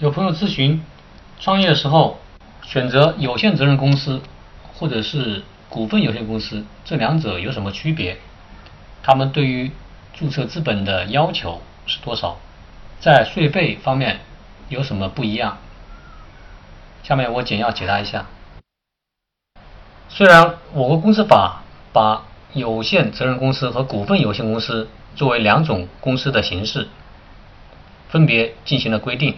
有朋友咨询，创业的时候选择有限责任公司或者是股份有限公司，这两者有什么区别？他们对于注册资本的要求是多少？在税费方面有什么不一样？下面我简要解答一下。虽然我国公司法把有限责任公司和股份有限公司作为两种公司的形式，分别进行了规定。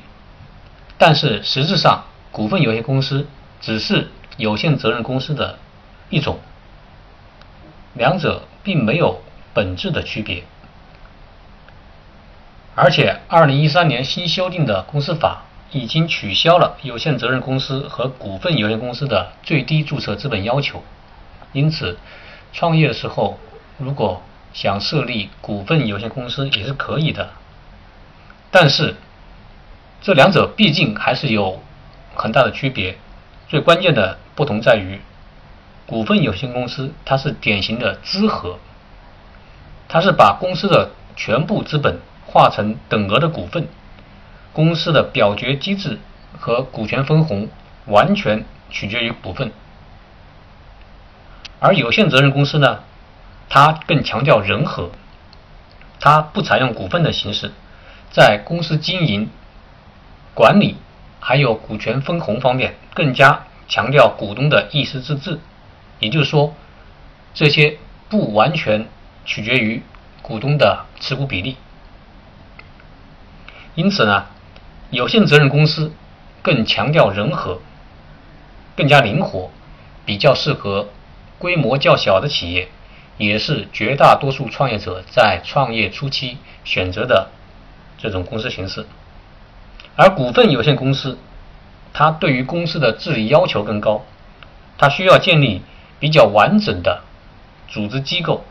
但是实质上，股份有限公司只是有限责任公司的一种，两者并没有本质的区别。而且，二零一三年新修订的公司法已经取消了有限责任公司和股份有限公司的最低注册资本要求，因此，创业的时候如果想设立股份有限公司也是可以的，但是。这两者毕竟还是有很大的区别，最关键的不同在于，股份有限公司它是典型的资合，它是把公司的全部资本化成等额的股份，公司的表决机制和股权分红完全取决于股份，而有限责任公司呢，它更强调人和，它不采用股份的形式，在公司经营。管理还有股权分红方面，更加强调股东的意思自治，也就是说，这些不完全取决于股东的持股比例。因此呢，有限责任公司更强调人和，更加灵活，比较适合规模较小的企业，也是绝大多数创业者在创业初期选择的这种公司形式。而股份有限公司，它对于公司的治理要求更高，它需要建立比较完整的组织机构，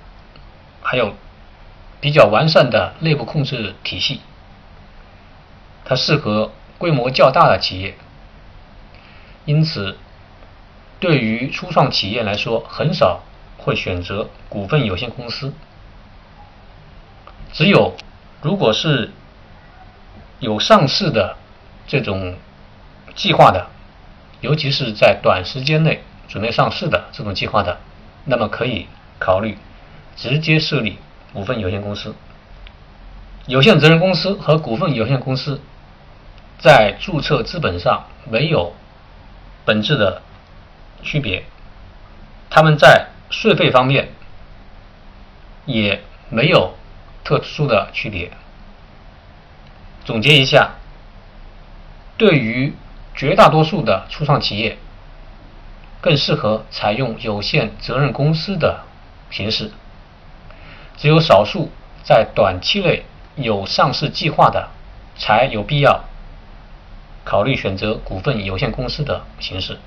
还有比较完善的内部控制体系，它适合规模较大的企业。因此，对于初创企业来说，很少会选择股份有限公司，只有如果是。有上市的这种计划的，尤其是在短时间内准备上市的这种计划的，那么可以考虑直接设立股份有限公司。有限责任公司和股份有限公司在注册资本上没有本质的区别，他们在税费方面也没有特殊的区别。总结一下，对于绝大多数的初创企业，更适合采用有限责任公司的形式。只有少数在短期内有上市计划的，才有必要考虑选择股份有限公司的形式。